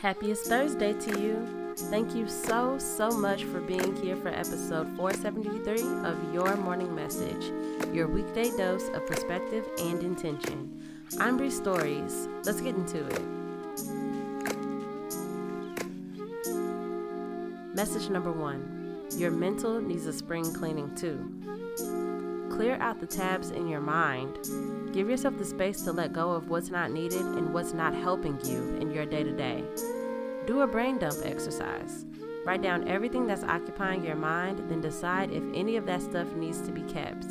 Happiest Thursday to you. Thank you so, so much for being here for episode 473 of Your Morning Message, your weekday dose of perspective and intention. I'm Bree Stories. Let's get into it. Message number one Your mental needs a spring cleaning too. Clear out the tabs in your mind. Give yourself the space to let go of what's not needed and what's not helping you in your day to day. Do a brain dump exercise. Write down everything that's occupying your mind, then decide if any of that stuff needs to be kept.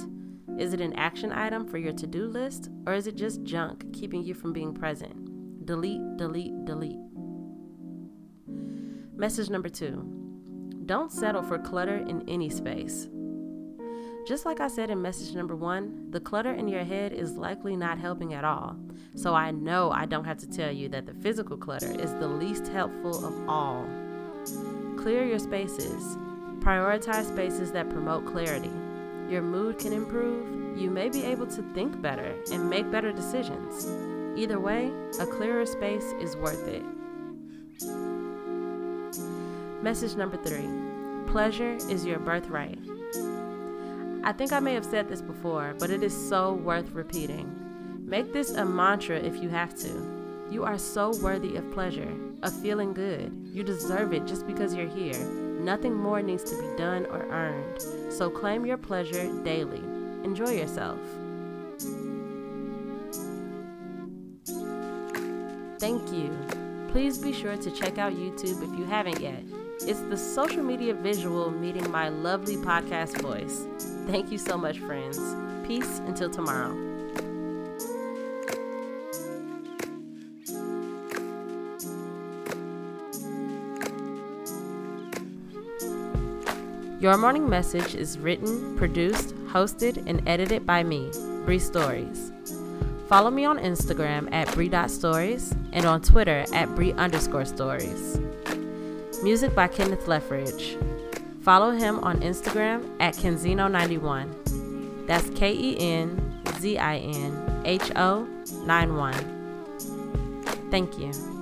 Is it an action item for your to do list, or is it just junk keeping you from being present? Delete, delete, delete. Message number two Don't settle for clutter in any space. Just like I said in message number one, the clutter in your head is likely not helping at all. So I know I don't have to tell you that the physical clutter is the least helpful of all. Clear your spaces. Prioritize spaces that promote clarity. Your mood can improve. You may be able to think better and make better decisions. Either way, a clearer space is worth it. Message number three Pleasure is your birthright. I think I may have said this before, but it is so worth repeating. Make this a mantra if you have to. You are so worthy of pleasure, of feeling good. You deserve it just because you're here. Nothing more needs to be done or earned. So claim your pleasure daily. Enjoy yourself. Thank you. Please be sure to check out YouTube if you haven't yet. It's the social media visual meeting my lovely podcast voice. Thank you so much, friends. Peace until tomorrow. Your Morning Message is written, produced, hosted, and edited by me, Bree Stories. Follow me on Instagram at Bree.stories and on Twitter at Bree underscore stories. Music by Kenneth Leffridge. Follow him on Instagram at Kenzinho91. That's K E N Z I N H O 91. Thank you.